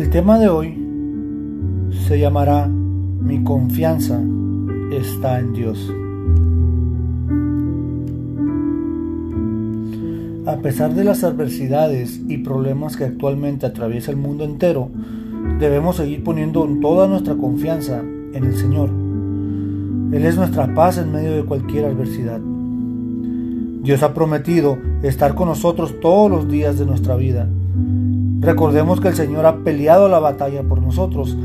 El tema de hoy se llamará Mi confianza está en Dios. A pesar de las adversidades y problemas que actualmente atraviesa el mundo entero, debemos seguir poniendo toda nuestra confianza en el Señor. Él es nuestra paz en medio de cualquier adversidad. Dios ha prometido estar con nosotros todos los días de nuestra vida. Recordemos que el Señor ha peleado la batalla por nosotros.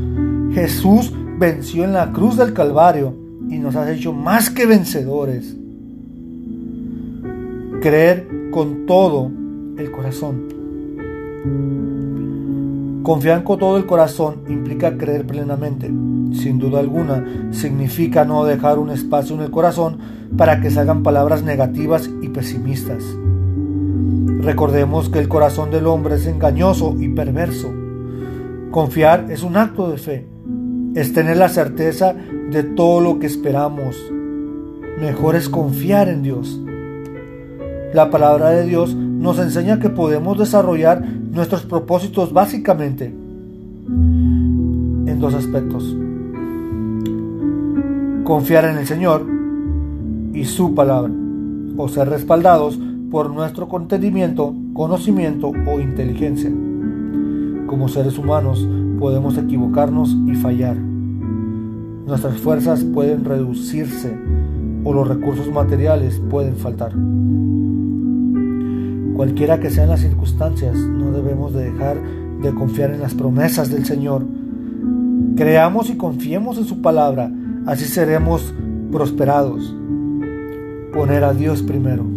Jesús venció en la cruz del Calvario y nos ha hecho más que vencedores. Creer con todo el corazón. Confiar con todo el corazón implica creer plenamente. Sin duda alguna, significa no dejar un espacio en el corazón para que salgan palabras negativas y pesimistas. Recordemos que el corazón del hombre es engañoso y perverso. Confiar es un acto de fe, es tener la certeza de todo lo que esperamos. Mejor es confiar en Dios. La palabra de Dios nos enseña que podemos desarrollar nuestros propósitos básicamente en dos aspectos. Confiar en el Señor y su palabra, o ser respaldados por nuestro contentimiento, conocimiento o inteligencia. Como seres humanos podemos equivocarnos y fallar. Nuestras fuerzas pueden reducirse o los recursos materiales pueden faltar. Cualquiera que sean las circunstancias, no debemos de dejar de confiar en las promesas del Señor. Creamos y confiemos en su palabra, así seremos prosperados. Poner a Dios primero.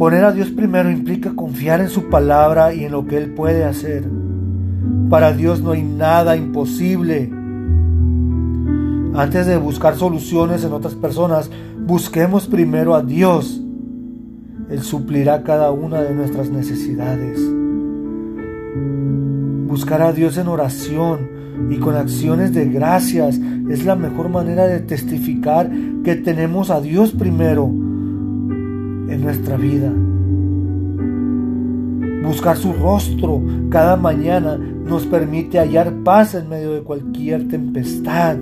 Poner a Dios primero implica confiar en su palabra y en lo que Él puede hacer. Para Dios no hay nada imposible. Antes de buscar soluciones en otras personas, busquemos primero a Dios él suplirá cada una de nuestras necesidades. Buscar a Dios en oración y con acciones de gracias es la mejor manera de testificar que tenemos a Dios primero en nuestra vida. Buscar su rostro cada mañana nos permite hallar paz en medio de cualquier tempestad,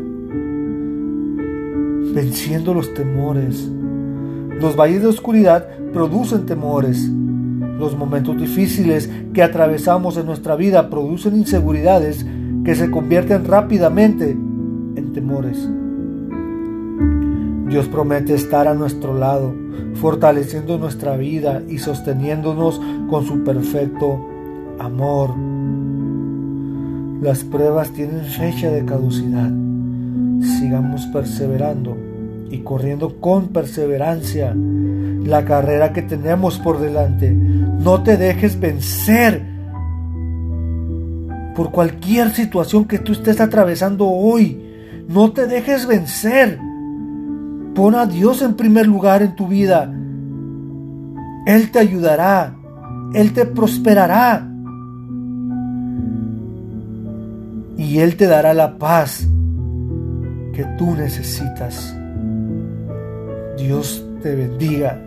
venciendo los temores los valles de oscuridad producen temores. Los momentos difíciles que atravesamos en nuestra vida producen inseguridades que se convierten rápidamente en temores. Dios promete estar a nuestro lado, fortaleciendo nuestra vida y sosteniéndonos con su perfecto amor. Las pruebas tienen fecha de caducidad. Sigamos perseverando y corriendo con perseverancia la carrera que tenemos por delante. No te dejes vencer por cualquier situación que tú estés atravesando hoy. No te dejes vencer. Pon a Dios en primer lugar en tu vida. Él te ayudará. Él te prosperará. Y Él te dará la paz que tú necesitas. Dios te bendiga.